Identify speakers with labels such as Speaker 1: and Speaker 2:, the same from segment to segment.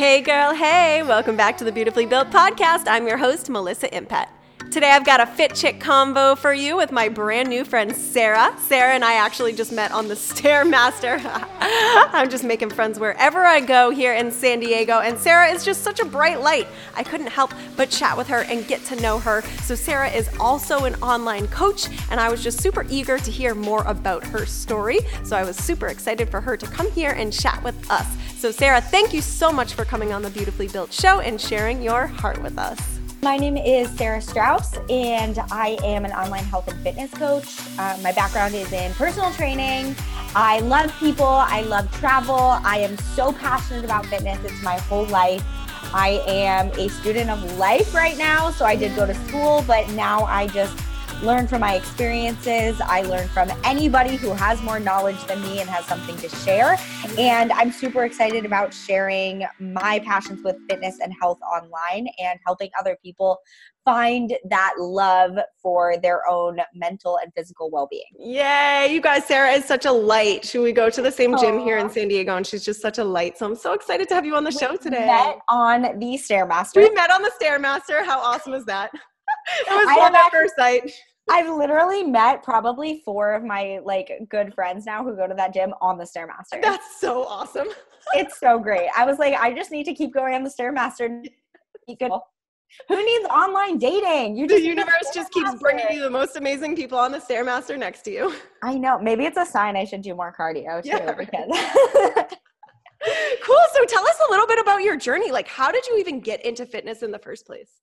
Speaker 1: Hey, girl, hey, welcome back to the Beautifully Built podcast. I'm your host, Melissa Impet. Today I've got a fit chick combo for you with my brand new friend Sarah. Sarah and I actually just met on the Stairmaster. I'm just making friends wherever I go here in San Diego, and Sarah is just such a bright light. I couldn't help but chat with her and get to know her. So, Sarah is also an online coach, and I was just super eager to hear more about her story. So, I was super excited for her to come here and chat with us. So, Sarah, thank you so much for coming on the Beautifully Built Show and sharing your heart with us.
Speaker 2: My name is Sarah Strauss, and I am an online health and fitness coach. Uh, my background is in personal training. I love people, I love travel. I am so passionate about fitness, it's my whole life. I am a student of life right now, so I did go to school, but now I just learn from my experiences. I learn from anybody who has more knowledge than me and has something to share. And I'm super excited about sharing my passions with fitness and health online and helping other people find that love for their own mental and physical well-being.
Speaker 1: Yay, you guys, Sarah is such a light. Should we go to the same gym here in San Diego and she's just such a light. So I'm so excited to have you on the we show today.
Speaker 2: Met on the Stairmaster.
Speaker 1: We met on the Stairmaster. How awesome is that? it was love at first sight.
Speaker 2: I've literally met probably four of my like good friends now who go to that gym on the Stairmaster.
Speaker 1: That's so awesome.
Speaker 2: it's so great. I was like, I just need to keep going on the Stairmaster. Who needs online dating?
Speaker 1: You the universe just keeps bringing you the most amazing people on the stairmaster next to you.
Speaker 2: I know. Maybe it's a sign I should do more cardio too. Yeah, because
Speaker 1: cool. So tell us a little bit about your journey. Like, how did you even get into fitness in the first place?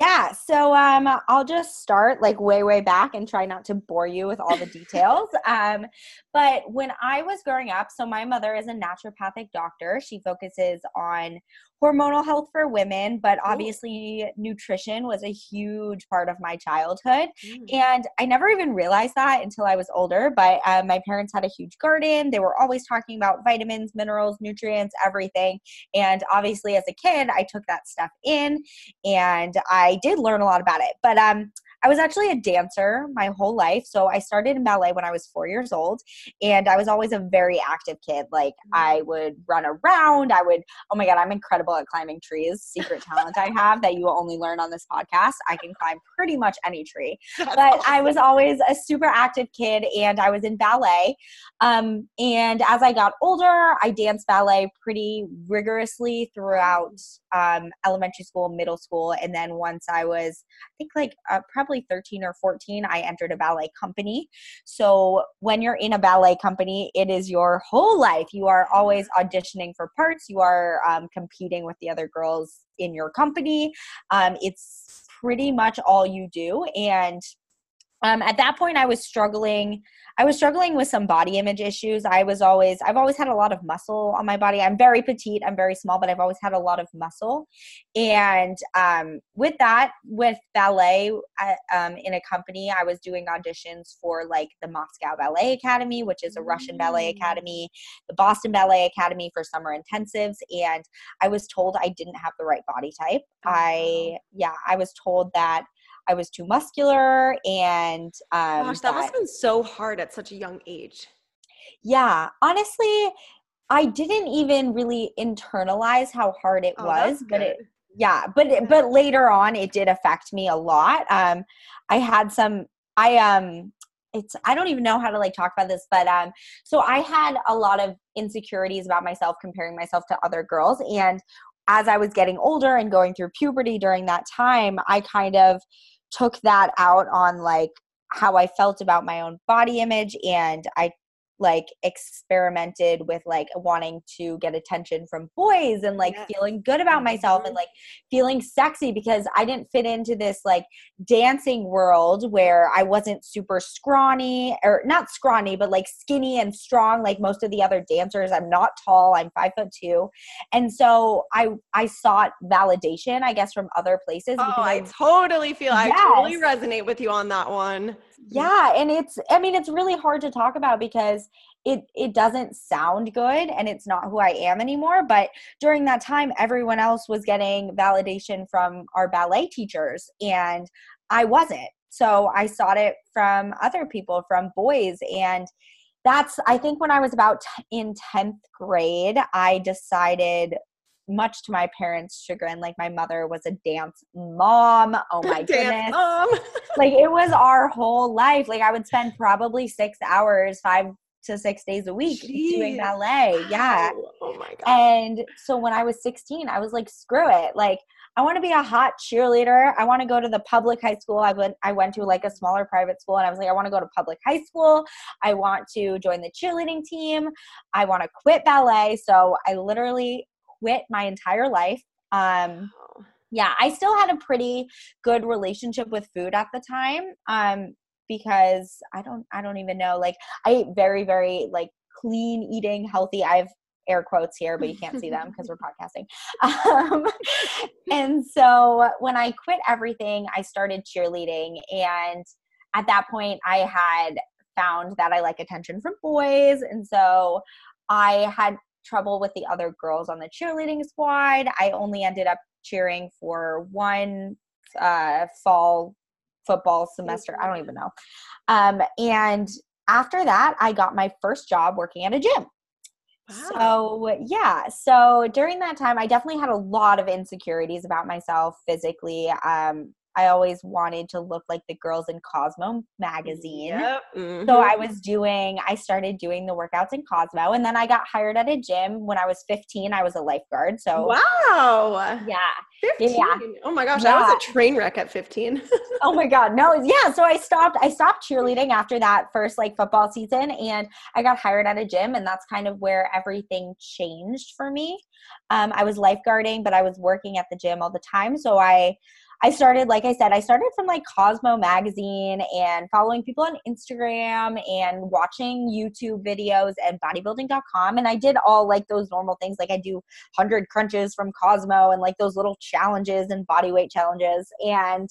Speaker 2: Yeah, so um, I'll just start like way, way back and try not to bore you with all the details. um, but when I was growing up, so my mother is a naturopathic doctor. She focuses on hormonal health for women, but obviously nutrition was a huge part of my childhood. Mm. And I never even realized that until I was older. But uh, my parents had a huge garden. They were always talking about vitamins, minerals, nutrients, everything. And obviously, as a kid, I took that stuff in and I did learn a lot about it. But um, I was actually a dancer my whole life. So I started in ballet when I was four years old, and I was always a very active kid. Like I mm. would run around. I would, oh my God, I'm incredible at climbing trees. Secret talent I have that you will only learn on this podcast. I can climb pretty much any tree. But I was always a super active kid, and I was in ballet. Um, and as I got older, I danced ballet pretty rigorously throughout um, elementary school, middle school, and then once I was, I think like uh, probably probably 13 or 14, I entered a ballet company. So when you're in a ballet company, it is your whole life. You are always auditioning for parts, you are um, competing with the other girls in your company. Um, it's pretty much all you do. And um, at that point, I was struggling I was struggling with some body image issues. I was always, I've always had a lot of muscle on my body. I'm very petite, I'm very small, but I've always had a lot of muscle. And um, with that, with ballet I, um, in a company, I was doing auditions for like the Moscow Ballet Academy, which is a Russian ballet mm. academy, the Boston Ballet Academy for summer intensives. And I was told I didn't have the right body type. Oh, I, yeah, I was told that I was too muscular and
Speaker 1: um, gosh, that, that must have been so hard at such a young age.
Speaker 2: Yeah, honestly, I didn't even really internalize how hard it oh, was, but it yeah, but yeah. but later on it did affect me a lot. Um I had some I um it's I don't even know how to like talk about this, but um so I had a lot of insecurities about myself comparing myself to other girls and as I was getting older and going through puberty during that time, I kind of took that out on like how I felt about my own body image and I like experimented with like wanting to get attention from boys and like yes. feeling good about myself and mm-hmm. like feeling sexy because I didn't fit into this like dancing world where I wasn't super scrawny or not scrawny but like skinny and strong like most of the other dancers. I'm not tall. I'm five foot two, and so I I sought validation I guess from other places.
Speaker 1: Oh, I, I totally feel yes. I totally resonate with you on that one
Speaker 2: yeah and it's i mean it's really hard to talk about because it it doesn't sound good and it's not who i am anymore but during that time everyone else was getting validation from our ballet teachers and i wasn't. So i sought it from other people from boys and that's i think when i was about t- in 10th grade i decided much to my parents' chagrin, like my mother was a dance mom. Oh my
Speaker 1: Dance
Speaker 2: goodness.
Speaker 1: mom.
Speaker 2: Like it was our whole life. Like I would spend probably six hours, five to six days a week doing
Speaker 1: Jeez.
Speaker 2: ballet. Yeah.
Speaker 1: Oh, oh my god.
Speaker 2: And so when I was 16, I was like, screw it. Like, I want to be a hot cheerleader. I want to go to the public high school. I went I went to like a smaller private school and I was like, I want to go to public high school. I want to join the cheerleading team. I want to quit ballet. So I literally quit my entire life. Um yeah, I still had a pretty good relationship with food at the time. Um because I don't I don't even know like I ate very very like clean eating healthy. I have air quotes here, but you can't see them because we're podcasting. Um, and so when I quit everything, I started cheerleading. And at that point, I had found that I like attention from boys. And so I had trouble with the other girls on the cheerleading squad. I only ended up cheering for one uh, fall football semester. I don't even know. Um, and after that, I got my first job working at a gym.
Speaker 1: Wow.
Speaker 2: So, yeah. So, during that time, I definitely had a lot of insecurities about myself physically. Um, I always wanted to look like the girls in Cosmo magazine.
Speaker 1: Yep.
Speaker 2: So
Speaker 1: mhm.
Speaker 2: I was doing, I started doing the workouts in Cosmo, and then I got hired at a gym when I was 15. I was a lifeguard. So,
Speaker 1: wow.
Speaker 2: yeah.
Speaker 1: 15.
Speaker 2: Yeah.
Speaker 1: Oh my gosh, I was a train wreck at 15.
Speaker 2: Oh my God. No, yeah. So I stopped, I stopped cheerleading after that first like football season and I got hired at a gym and that's kind of where everything changed for me. Um, I was lifeguarding, but I was working at the gym all the time. So I, I started, like I said, I started from like Cosmo magazine and following people on Instagram and watching YouTube videos and bodybuilding.com. And I did all like those normal things. Like I do 100 crunches from Cosmo and like those little challenges and body weight challenges. And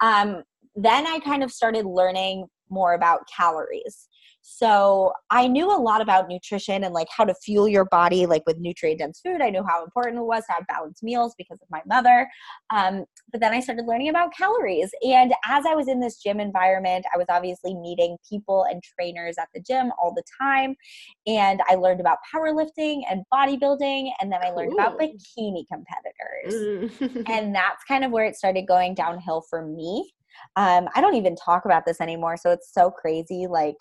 Speaker 2: um, then I kind of started learning more about calories. So I knew a lot about nutrition and like how to fuel your body, like with nutrient dense food. I knew how important it was to have balanced meals because of my mother. Um, but then I started learning about calories. And as I was in this gym environment, I was obviously meeting people and trainers at the gym all the time. And I learned about powerlifting and bodybuilding. And then I learned about bikini competitors
Speaker 1: Mm.
Speaker 2: and that's kind of where it started going downhill for me um, i don't even talk about this anymore so it's so crazy like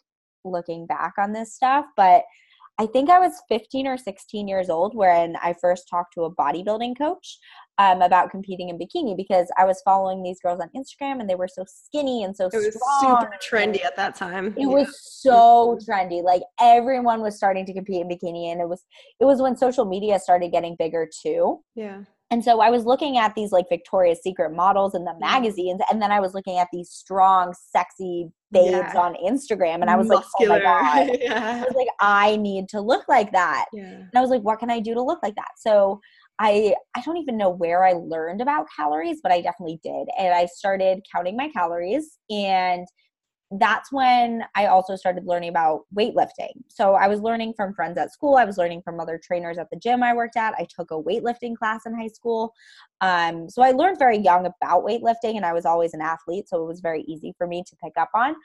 Speaker 2: looking back on this stuff but i think i was 15 or 16 years old when i first talked to a bodybuilding coach um, about competing in bikini because i was following these girls on instagram and they were so skinny and so
Speaker 1: it was
Speaker 2: strong
Speaker 1: super trendy at that time.
Speaker 2: it was so trendy like everyone was starting to compete in bikini and it was it was when social media started getting bigger too
Speaker 1: Yeah.
Speaker 2: And so I was looking at these like Victoria's Secret models in the
Speaker 1: Mm.
Speaker 2: magazines, and then I was looking at these strong, sexy babes
Speaker 1: Yeah.
Speaker 2: on Instagram, and I was like, oh my
Speaker 1: Muscular.
Speaker 2: god. I was like, I need to look like that.
Speaker 1: Yeah.
Speaker 2: And I was like, what can I do to look like that? So I I don't even know where I learned about calories, but I definitely did. And I started counting my calories and that's when I also started learning about weightlifting. So I was learning from friends at school. I was learning from other trainers at the gym I worked at. I took a weightlifting class in high school. Um, so I learned very young about weightlifting, and I was always an athlete, so it was very easy for me to pick up on.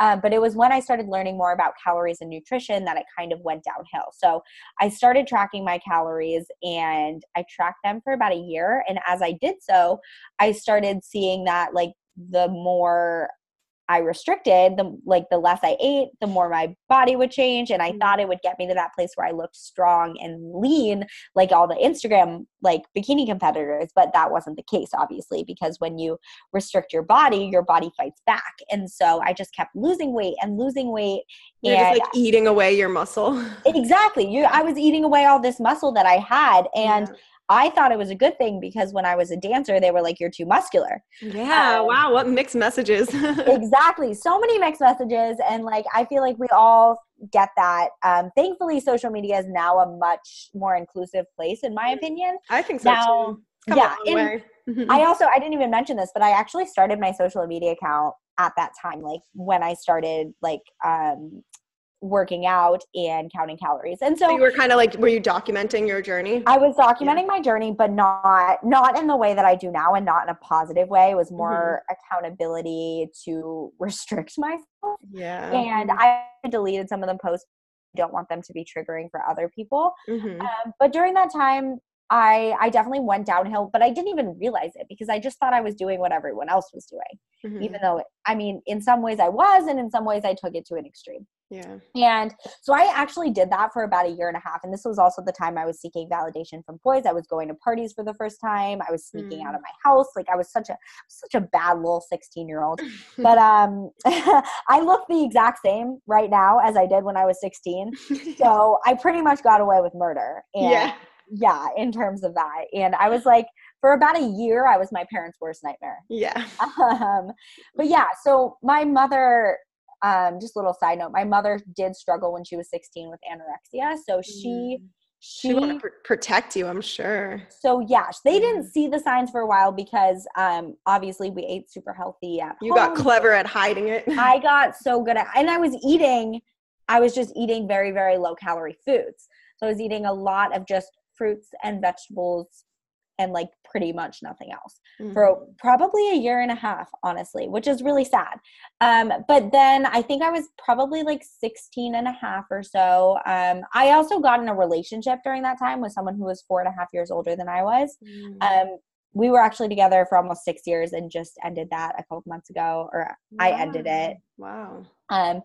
Speaker 2: Um, but it was when I started learning more about calories and nutrition that it kind of went downhill. So I started tracking my calories and I tracked them for about a year. And as I did so, I started seeing that like the more I restricted, the like the less I ate, the more my body would change. And I
Speaker 1: Mhm.
Speaker 2: thought it would get me to that place where I looked strong and lean, like all the Instagram like bikini competitors. But that wasn't the case, obviously, because when you restrict your body, your body fights back. And so I just kept losing weight and losing weight.
Speaker 1: You're
Speaker 2: and
Speaker 1: just like eating away your muscle.
Speaker 2: exactly. You I was eating away all this muscle that I had. And
Speaker 1: yeah.
Speaker 2: I thought it was a good thing because when I was a dancer, they were like, You're too muscular.
Speaker 1: Yeah,
Speaker 2: Um,
Speaker 1: wow, what mixed messages.
Speaker 2: exactly so many mixed messages and like i feel like we all get that um thankfully social media is now a much more inclusive place in my opinion
Speaker 1: I think so
Speaker 2: Now,
Speaker 1: too. Come
Speaker 2: yeah, in- i also i didn't even mention this but i actually started my social media account at that time like when i started like um working out and counting calories and
Speaker 1: so
Speaker 2: so
Speaker 1: you were kind of like, were you documenting your journey?
Speaker 2: I was documenting my journey, but not not in the way that I do now, and not in a positive way. It was more accountability to restrict myself.
Speaker 1: yeah.
Speaker 2: and I deleted some of the posts. Don't want them to be triggering for other people.
Speaker 1: Mhm.
Speaker 2: Um, but during that time, I I definitely went downhill, but I didn't even realize it because I just thought I was doing what everyone else was doing. Mm-hmm. Even though I mean, in some ways I was, and in some ways I took it to an extreme.
Speaker 1: Yeah.
Speaker 2: And so I actually did that for about a year and a half. And this was also the time I was seeking validation from boys. I was going to parties for the first time. I was sneaking mm. out of my house. Like I was such a such a bad little 16 year old. but um I look the exact same right now as I did when I was 16. so I pretty much got away with murder. And yeah. yeah, in terms of that. And I was like for about a year i was my parents worst nightmare
Speaker 1: yeah
Speaker 2: um, but yeah so my mother um, just a little side note my mother did struggle when she was 16 with anorexia so she mm.
Speaker 1: she, she wanted to pr- protect you i'm sure
Speaker 2: so yeah they didn't see the signs for a while because um, obviously we ate super healthy at
Speaker 1: you home. got clever at hiding it
Speaker 2: i got so good at and i was eating i was just eating very very low calorie foods so i was eating a lot of just fruits and vegetables and like pretty much nothing else mm-hmm. for probably a year and a half honestly which is really sad um, but then i think i was probably like 16 and a half or so um, i also got in a relationship during that time with someone who was four and a half years older than i was mm-hmm. um, we were actually together for almost six years and just ended that a couple months ago or wow. i ended it
Speaker 1: wow
Speaker 2: um,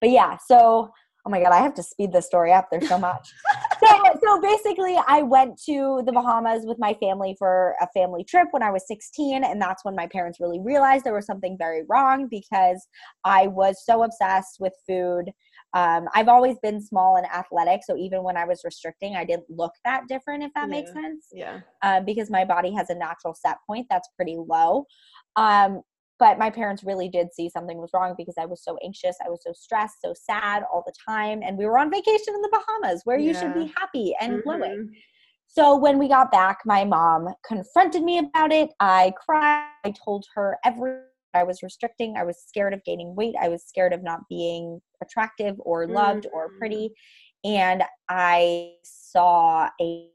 Speaker 2: but yeah so oh my god i have to speed this story up. There's so much. So, so basically i went to the bahamas with my family for a family trip when i was 16 and that's when my parents really realized there was something very wrong because i was so obsessed with food. Um, i've always been small and athletic so even when i was restricting i didn't look that different if that
Speaker 1: yeah.
Speaker 2: makes sense.
Speaker 1: Yeah.
Speaker 2: Um, because my body has a natural set point that's pretty low. Um, but my parents really did see something was wrong because I was so anxious, I was so stressed, so sad all the time, and we were on vacation in the Bahamas where yeah. you should be happy and mm-hmm. glowing. So when we got back, my mom confronted me about it. I cried. I told her every I was restricting. I was scared of gaining weight. I was scared of not being attractive or loved mm-hmm. or pretty. And I saw a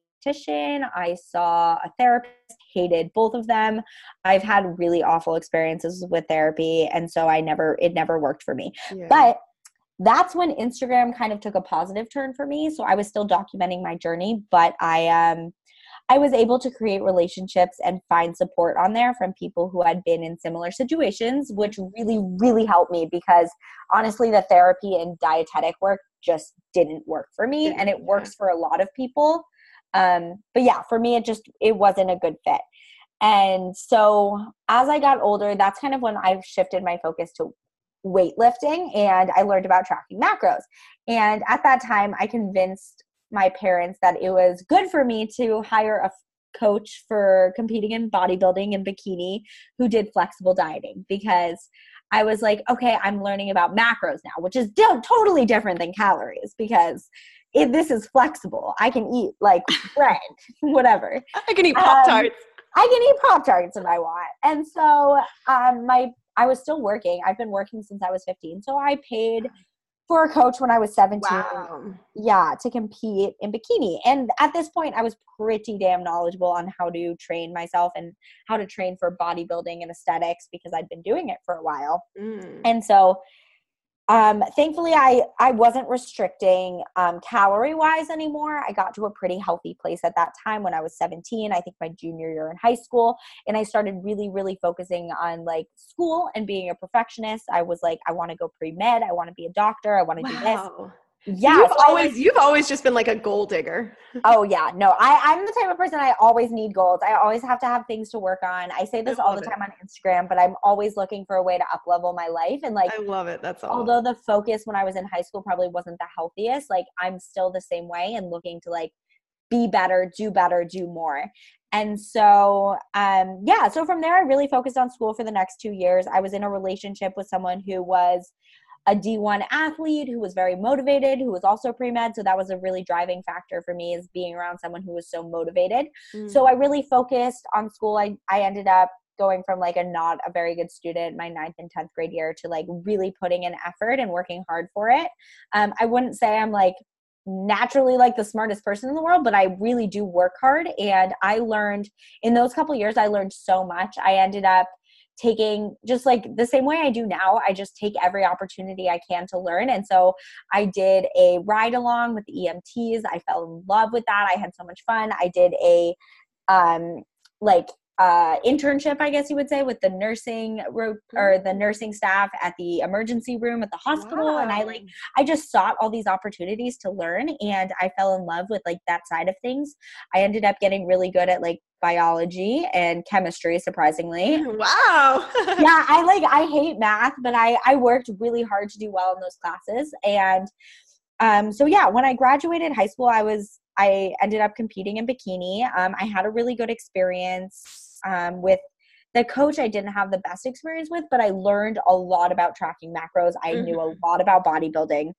Speaker 2: I saw a therapist, hated both of them. I've had really awful experiences with therapy and so I never it never worked for me. Yeah. But that's when Instagram kind of took a positive turn for me. So I was still documenting my journey, but I um I was able to create relationships and find support on there from people who had been in similar situations, which really, really helped me because honestly, the therapy and dietetic work just didn't work for me. And it works for a lot of people. Um, but yeah, for me, it just it wasn't a good fit. And so as I got older, that's kind of when I shifted my focus to weightlifting and I learned about tracking macros. And at that time, I convinced my parents that it was good for me to hire a coach for competing in bodybuilding and bikini who did flexible dieting because I was like, okay, I'm learning about macros now, which is totally different than calories because it, this is flexible. I can eat like bread, whatever.
Speaker 1: I can eat Pop Tarts. Um,
Speaker 2: I can eat Pop Tarts if I want. And so um, my I was still working. I've been working since I was 15. So I paid for a coach when I was 17.
Speaker 1: Wow.
Speaker 2: Yeah, to compete in bikini. And at this point, I was pretty damn knowledgeable on how to train myself and how to train for bodybuilding and aesthetics because I'd been doing it for a while. Mm. And so um, thankfully, I I wasn't restricting um, calorie wise anymore. I got to a pretty healthy place at that time when I was 17. I think my junior year in high school, and I started really really focusing on like school and being a perfectionist. I was like, I want to go pre med. I want to be a doctor. I want to wow. do this
Speaker 1: yeah you've always you've always just been like a goal digger.
Speaker 2: Oh yeah. No i i'm the type of person i always need goals i always have to have things to work on. I say this all the time it. on instagram but i'm always looking for a way to up level my life and like
Speaker 1: i love it. That's all
Speaker 2: although the focus when i was in high school probably wasn't the healthiest like i'm still the same way and looking to like be better do better do more. And so um yeah so from there i really focused on school for the next two years. I was in a relationship with someone who was a D1 athlete who was very motivated, who was also pre med. So that was a really driving factor for me is being around someone who was so motivated. Mm. So I really focused on school. I, I ended up going from like a not a very good student my ninth and 10th grade year to like really putting in effort and working hard for it. Um, I wouldn't say I'm like naturally like the smartest person in the world but i really do work hard and i learned in those couple years i learned so much i ended up taking just like the same way I do now, I just take every opportunity I can to learn. And so I did a ride along with the EMTs. I fell in love with that. I had so much fun. I did a um like uh, internship, I guess you would say, with the nursing ro- or the nursing staff at the emergency room at the hospital. Wow. And I like, I just sought all these opportunities to learn, and I fell in love with like that side of things. I ended up getting really good at like biology and chemistry, surprisingly.
Speaker 1: Wow.
Speaker 2: yeah, I like, I hate math, but I I worked really hard to do well in those classes, and um, so yeah, when I graduated high school, I was I ended up competing in bikini. Um, I had a really good experience um, with the coach I didn't have the best experience with, but I learned a lot about tracking macros. I mm-hmm. knew a mm-hmm. lot about bodybuilding.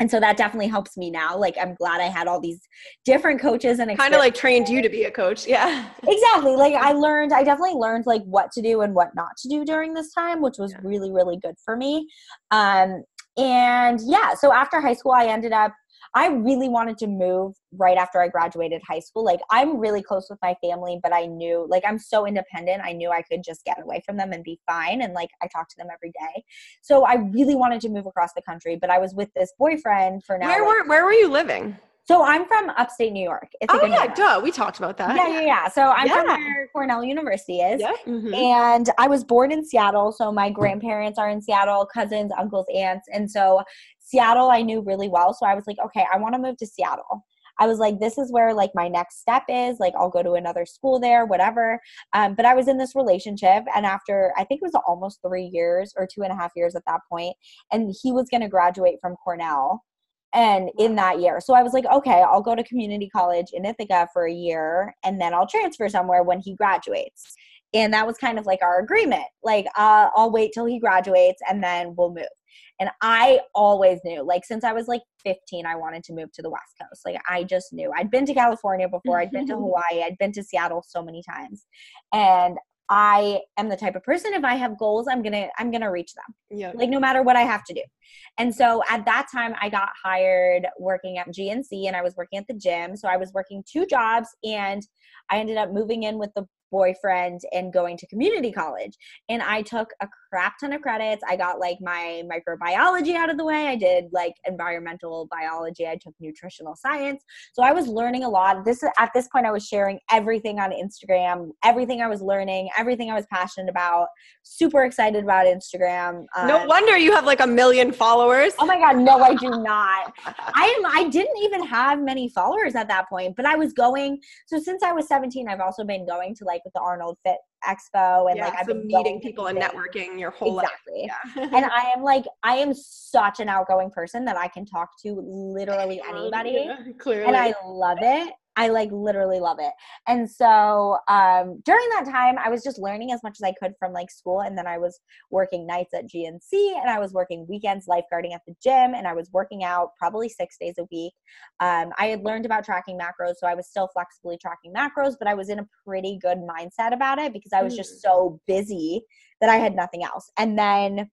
Speaker 2: And so that definitely helps me now. Like I'm glad I had all these different coaches and
Speaker 1: kind of like trained you to be a coach. Yeah.
Speaker 2: Exactly. Like I learned, I definitely learned like what to do and what not to do during this time, which was yeah. really, really good for me. Um, and yeah, so after high school, I ended up I really wanted to move right after I graduated high school. Like I'm really close with my family, but I knew like I'm so independent. I knew I could just get away from them and be fine. And like I talk to them every day. So I really wanted to move across the country, but I was with this boyfriend for now.
Speaker 1: Where were where were you living?
Speaker 2: So I'm from upstate New York.
Speaker 1: It's oh yeah, duh. We talked about that.
Speaker 2: Yeah, yeah, yeah. So I'm yeah. from where Cornell University is. Yeah. Mm-hmm. And I was born in Seattle. So my grandparents are in Seattle, cousins, uncles, aunts. And so Seattle I knew really well. So I was like, okay, I want to move to Seattle. I was like, this is where like my next step is. Like, I'll go to another school there, whatever. Um, but I was in this relationship, and after I think it was almost three years or two and a half years at that point, and he was going to graduate from Cornell and in that year. So i was like okay i'll go to community college in ithaca for a year and then i'll transfer somewhere when he graduates. And that was kind of like our agreement like uh, i'll wait till he graduates and then we'll move. And i always knew like since i was like 15 i wanted to move to the west coast. Like i just knew. I'd been to california before. I'd been to hawaii. I'd been to seattle so many times. And I am the type of person if I have goals, I'm gonna I'm gonna reach them. Yeah. Like no matter what I have to do. And so at that time I got hired working at GNC and I was working at the gym. So I was working two jobs and I ended up moving in with the boyfriend and going to community college. And I took a crap ton of credits. I got like my microbiology out of the way. I did like environmental biology. I took nutritional science. So I was learning a lot. This at this point I was sharing everything on Instagram, everything I was learning, everything I was passionate about. Super excited about Instagram.
Speaker 1: Um, no wonder you have like a million followers.
Speaker 2: Oh my god, no I do not. I am I didn't even have many followers at that point, but I was going so since I was 17 I've also been going to like with the Arnold Fit Expo and yeah, like I've
Speaker 1: been meeting people and networking your whole
Speaker 2: exactly. life. Yeah. and I am like I am such an outgoing person that I can talk to literally anybody. Yeah, clearly. And I love it. I like literally love it. And so um, during that time, I was just learning as much as I could from like school. And then I was working nights at GNC and I was working weekends lifeguarding at the gym and I was working out probably six days a week. Um, I had learned about tracking macros, so I was still flexibly tracking macros, but I was in a pretty good mindset about it because I was just mm. so busy that I had nothing else. And then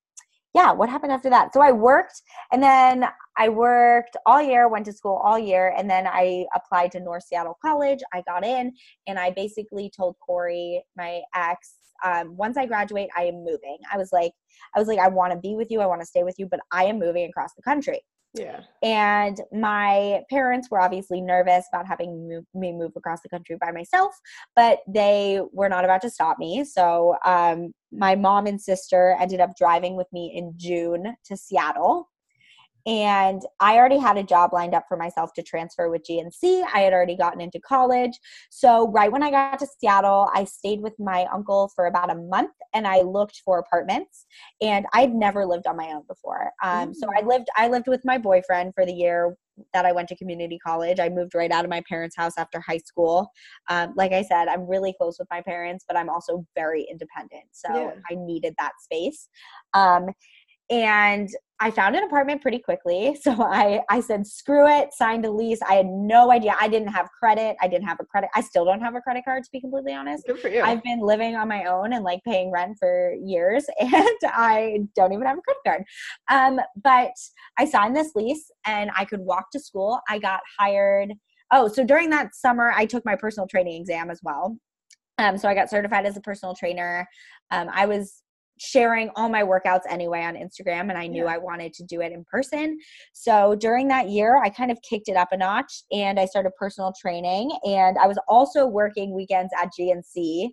Speaker 2: yeah, what happened after that? So I worked and then I worked all year, went to school all year, and then I applied to North Seattle College. I got in and I basically told Corey, my ex, um, once I graduate, I am moving. I was like, I was like, I want to be with you, I want to stay with you, but I am moving across the country.
Speaker 1: Yeah.
Speaker 2: And my parents were obviously nervous about having me move across the country by myself, but they were not about to stop me. So um, my mom and sister ended up driving with me in June to Seattle and I already had a job lined up for myself to transfer with GNC. I had already gotten into college. So, right when I got to Seattle, I stayed with my uncle for about a month and I looked for apartments. And I'd never lived on my own before. Um, mm. So, I mm. lived, I lived with my boyfriend for the year that I went to community college. I moved right out of my parents' house after high school. Um, like I said, I'm really close with my parents, but I'm also very independent. So yeah. I needed that space. Um, and I found an apartment pretty quickly. So I, I said, screw it, signed a lease. I had no idea. I didn't have credit. I didn't have a credit. I still don't have a credit card, to be completely honest.
Speaker 1: Good for you.
Speaker 2: I've been living on my own and like paying rent for years, and I don't even have a credit card. Um, but I signed this lease and I could walk to school. I got hired. Oh, so during that summer, I took my personal training exam as well. Um, so I got certified as a personal trainer. Um, I was sharing all my workouts anyway on Instagram and I knew yeah. I wanted to do it in person. So during that year, I kind of kicked it up a notch and I started personal training and I was also working weekends at GNC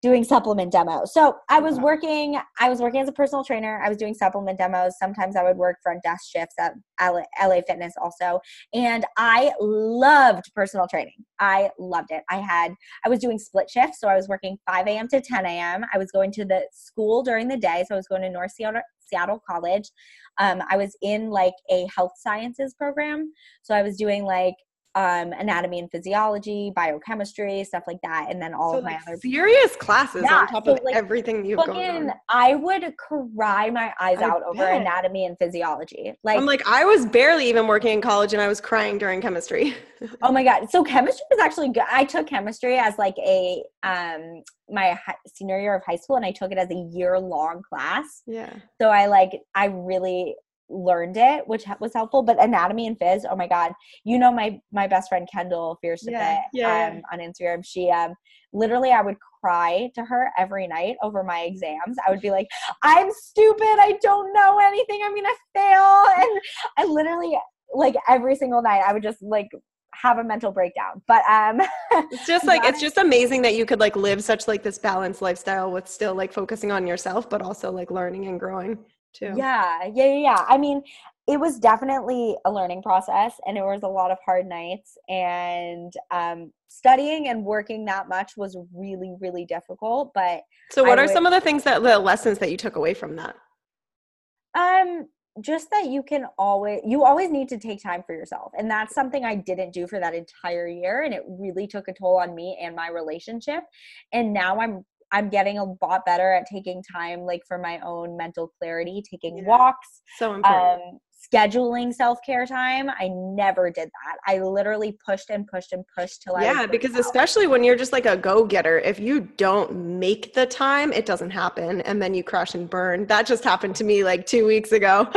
Speaker 2: doing supplement demos. So I was working, I was working as a personal trainer. I was doing supplement demos. Sometimes I would work front desk shifts at LA, LA Fitness also. And I loved personal training. I loved it. I had, I was doing split shifts. So I was working 5 a.m. to 10 a.m. I was going to the school during the day. So I was going to North Seattle, Seattle College. Um, I was in like a health sciences program. So I was doing like um, anatomy and physiology, biochemistry, stuff like that, and then all so, of my
Speaker 1: like,
Speaker 2: other
Speaker 1: serious classes yeah, on top so, of like, everything you've going on.
Speaker 2: I would cry my eyes I out bet. over anatomy and physiology. Like
Speaker 1: I'm like I was barely even working in college, and I was crying during chemistry.
Speaker 2: oh my god! So chemistry was actually good. I took chemistry as like a um my senior year of high school, and I took it as a year long class.
Speaker 1: Yeah.
Speaker 2: So I like I really learned it, which was helpful. But anatomy and phys, oh my god, you know my my best friend Kendall Fierce yeah, yeah, um, on Instagram. She um literally I would cry to her every night over my exams. I would be like, I'm stupid. I don't know anything. I'm gonna fail. And I literally like every single night I would just like have a mental breakdown. But um
Speaker 1: it's just like it's just amazing that you could like live such like this balanced lifestyle with still like focusing on yourself but also like learning and growing too.
Speaker 2: Yeah, yeah, yeah, yeah. I mean, it was definitely a learning process and it was a lot of hard nights and um, studying and working that much was really really difficult but
Speaker 1: so what I are would, some of the things that the lessons that you took away from that
Speaker 2: um just that you can always you always need to take time for yourself and that's something i didn't do for that entire year and it really took a toll on me and my relationship and now i'm I'm getting a lot better at taking time like for my own mental clarity, taking yeah. walks.
Speaker 1: So important. Um,
Speaker 2: scheduling self-care time i never did that. I literally pushed and pushed and pushed till
Speaker 1: i yeah because out. especially when you're just like a go-getter if you don't make the time it doesn't happen and then you crash and burn. That just happened to me like two weeks ago.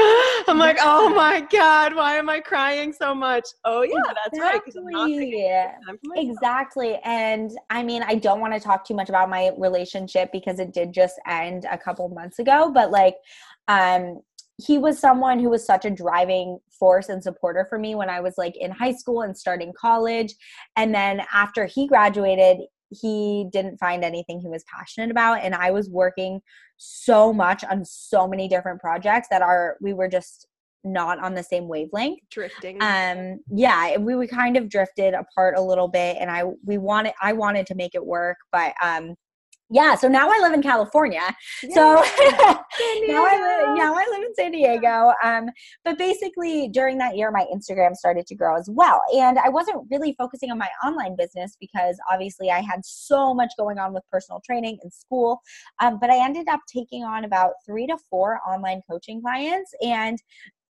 Speaker 1: I'm like oh my god why am i crying so much? Oh yeah that's exactly.
Speaker 2: right exactly and i mean i don't want to talk too much about my relationship because it did just end a couple months ago but like um he was someone who was such a driving force and supporter for me when I was like in high school and starting college. And then after he graduated, he didn't find anything he was passionate about. And I was working so much on so many different projects that are, we were just not on the same wavelength
Speaker 1: drifting
Speaker 2: um yeah we, we kind of drifted apart a little bit and i we wanted i wanted to make it work but um yeah so now i live in california. Yay. so now i live now i live in san diego um, but basically during that year my instagram started to grow as well. And i wasn't really focusing on my online business because obviously i had so much going on with personal training and school um, but i ended up taking on about three to four online coaching clients. And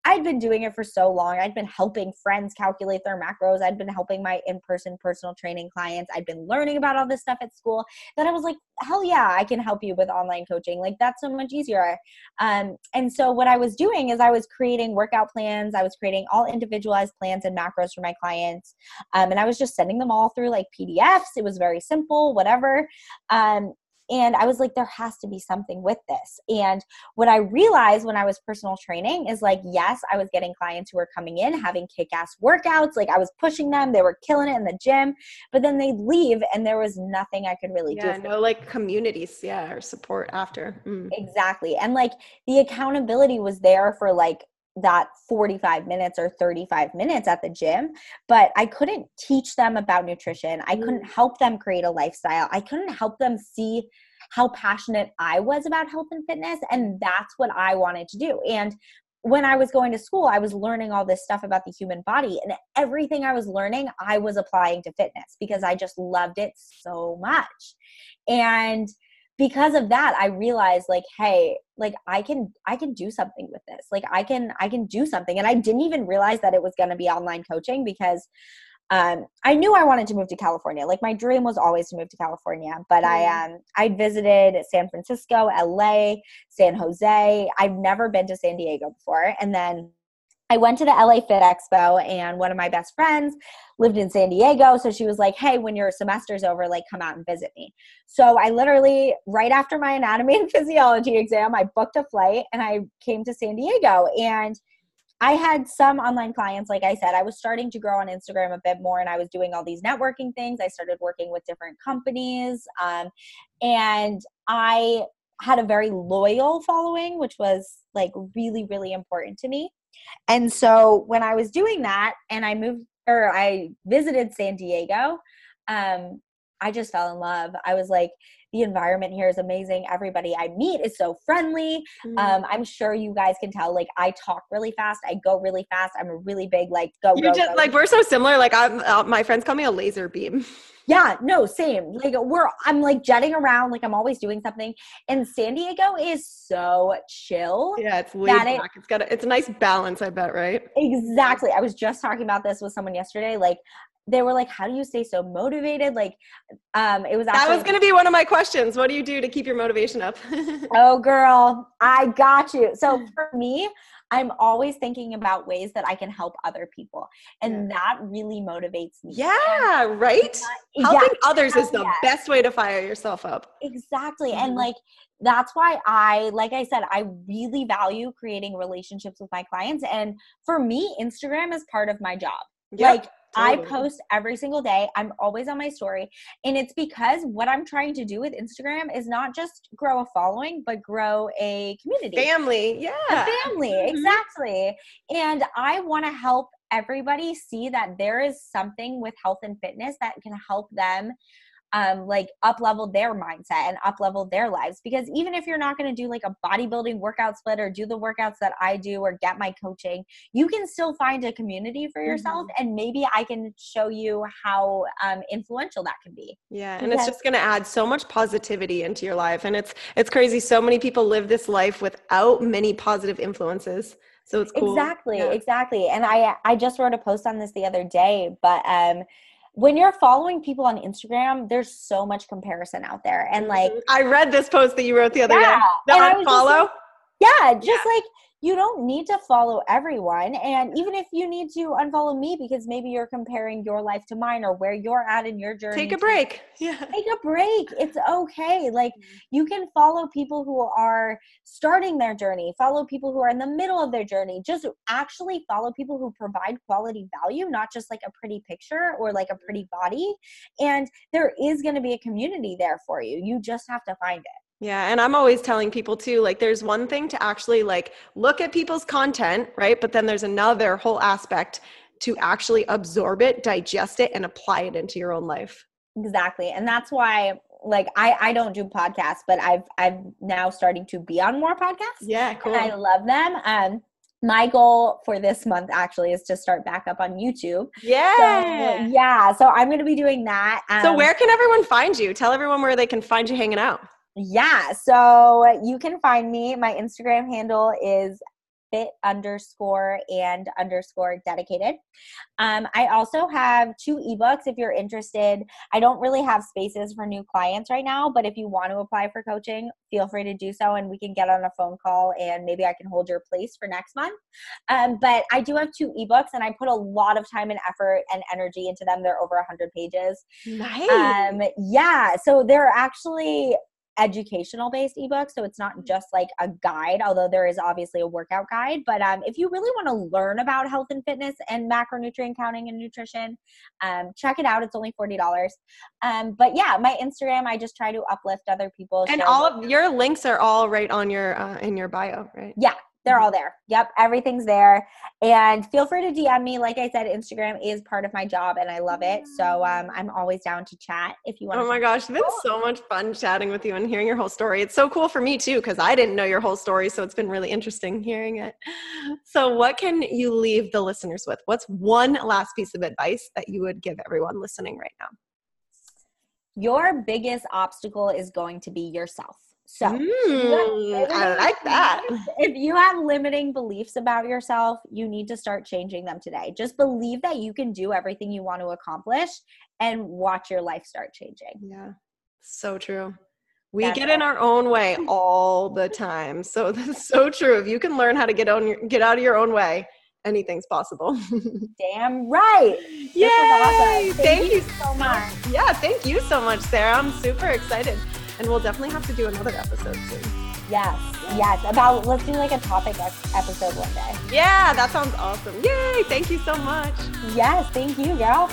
Speaker 2: I'd been doing it for so long. I'd been helping friends calculate their macros. I'd been helping my in person personal training clients. I'd been learning about all this stuff at school that I was like, hell yeah, I can help you with online coaching. Like, that's so much easier. Um, and so, what I was doing is I was creating workout plans, I was creating all individualized plans and macros for my clients. Um, and I was just sending them all through like PDFs. It was very simple, whatever. Um, and I was like, there has to be something with this. And what I realized when I was personal training is like, yes, I was getting clients who were coming in having kick ass workouts. Like I was pushing them, they were killing it in the gym, but then they'd leave and there was nothing I could really do.
Speaker 1: yeah,
Speaker 2: do.
Speaker 1: No, like communities, yeah, or support after.
Speaker 2: Mm. Exactly. And like the accountability was there for like that 45 minutes or 35 minutes at the gym, but I couldn't teach them about nutrition. I couldn't mm. help them create a lifestyle. I couldn't help them see how passionate I was about health and fitness. And that's what I wanted to do. And when I was going to school, I was learning all this stuff about the human body, and everything I was learning, I was applying to fitness because I just loved it so much. And because of that i realized like hey like i can i can do something with this like i can i can do something and i didn't even realize that it was going to be online coaching because um, I knew I wanted to move to California. Like my dream was always to move to California, but I mm. um I visited San Francisco, LA, San Jose. I've never been to San Diego before, and then I went to the LA Fit Expo and one of my best friends lived in San Diego. So she was like, hey, when your semester's over, like come out and visit me. So I literally, right after my anatomy and physiology exam, I booked a flight and I came to San Diego. And I had some online clients, like I said, I was starting to grow on Instagram a bit more and I was doing all these networking things. I started working with different companies. Um, and I had a very loyal following, which was like really, really important to me. And so when I was doing that and I moved or I visited San Diego, um, I just fell in love. I was like, the environment here is amazing. Everybody I meet is so friendly. Mm-hmm. Um, I'm sure you guys can tell. Like I talk really fast. I go really fast. I'm a really big like go.
Speaker 1: You're
Speaker 2: go,
Speaker 1: just
Speaker 2: go.
Speaker 1: like we're so similar. Like I'm, uh, my friends call me a laser beam.
Speaker 2: Yeah, no, same. Like we're I'm like jetting around, like I'm always doing something. And San Diego is so chill.
Speaker 1: Yeah, it's laid back. It, it's got a, it's a nice balance, I bet, right?
Speaker 2: Exactly. I was just talking about this with someone yesterday. Like they were like, "How do you stay so motivated?" Like, um, it was
Speaker 1: actually, that was going to be one of my questions. What do you do to keep your motivation up?
Speaker 2: oh, girl, I got you. So for me, I'm always thinking about ways that I can help other people. And yeah. that really motivates me.
Speaker 1: Yeah, right? Helping yeah, others is the best way to fire yourself up.
Speaker 2: Exactly. Mm-hmm. And like, that's why I, like I said, I really value creating relationships with my clients. And for me, Instagram is part of my job. Yep. Like, Totally. I post every single day. I'm always on my story. And it's because what I'm trying to do with Instagram is not just grow a following, but grow a community.
Speaker 1: Family. Yeah.
Speaker 2: A family. Mm-hmm. Exactly. And I want to help everybody see that there is something with health and fitness that can help them um, like up level their mindset and up level their lives. Because even if you're not going to do like a bodybuilding workout split or do the workouts that I do or get my coaching, you can still find a community for yourself. Mm-hmm. And maybe I can show you how um, influential that can be.
Speaker 1: Yeah. And it's just going to add so much positivity into your life. And it's, it's crazy. So many people live this life without many positive influences. So it's cool.
Speaker 2: Exactly. Yeah. Exactly. And I, I just wrote a post on this the other day, but, um, when you're following people on Instagram, there's so much comparison out there. And like.
Speaker 1: I read this post that you wrote the other yeah. day. That I follow.
Speaker 2: Like, yeah, just yeah. like you don't need to follow everyone. And even if you need to unfollow me because maybe you're comparing your life to mine or where you're at in your journey.
Speaker 1: Take a break. Yeah.
Speaker 2: Take a break. It's okay. Like mm-hmm. you can follow people who are starting their journey, follow people who are in the middle of their journey. Just actually follow people who provide quality value, not just like a pretty picture or like a pretty body. And there is going to be a community there for you. You just have to find it.
Speaker 1: Yeah, and I'm always telling people too like there's one thing to actually like look at people's content, right? But then there's another whole aspect to actually absorb it, digest it and apply it into your own life.
Speaker 2: Exactly. And that's why like I I don't do podcasts, but I've I'm now starting to be on more podcasts.
Speaker 1: Yeah, cool.
Speaker 2: I love them. Um my goal for this month actually is to start back up on YouTube.
Speaker 1: Yeah.
Speaker 2: So, yeah. So I'm going to be doing that.
Speaker 1: Um, so where can everyone find you? Tell everyone where they can find you hanging out.
Speaker 2: Yeah, so you can find me. My Instagram handle is fit underscore and underscore dedicated. Um, I also have two ebooks if you're interested. I don't really have spaces for new clients right now, but if you want to apply for coaching, feel free to do so and we can get on a phone call and maybe I can hold your place for next month. Um, but I do have two ebooks and I put a lot of time and effort and energy into them. They're over 100 pages.
Speaker 1: Nice.
Speaker 2: Um, yeah, so they're actually educational based ebook so it's not mm. just like a guide although there is obviously a workout guide but um, if you really want to learn about health and fitness and macronutrient counting and nutrition um, check it out it's only $40 um, but yeah my instagram i just try to uplift other people
Speaker 1: and all of your links are all right on your uh, in your bio right
Speaker 2: yeah they're all there. Yep, everything's there. And feel free to DM me. Like I said, Instagram is part of my job and I love it. So um, I'm always down to chat if you want.
Speaker 1: Oh my gosh, it's been so much fun chatting with you and hearing your whole story. It's so cool for me too, because I didn't know your whole story. So it's been really interesting hearing it. So, what can you leave the listeners with? What's one last piece of advice that you would give everyone listening right now?
Speaker 2: Your biggest obstacle is going to be yourself. So
Speaker 1: mm, I like that.
Speaker 2: If you have limiting beliefs about yourself, you need to start changing them today. Just believe that you can do everything you want to accomplish and watch your life start changing.
Speaker 1: Yeah. So true. We that's get it. in our own way all the time. So that's so true. If you can learn how to get on your, get out of your own way anything's possible.
Speaker 2: Damn right.
Speaker 1: Yay!
Speaker 2: Awesome. Thank,
Speaker 1: Thank
Speaker 2: you
Speaker 1: you
Speaker 2: so much.
Speaker 1: yeah, thank you so much, Sarah. I'm super excited. And we'll definitely have to do another episode soon.
Speaker 2: Yes, yes. About let's do like a topic episode one day.
Speaker 1: Yeah, that sounds awesome. Yay! Thank you so much.
Speaker 2: Yes, thank you, girl.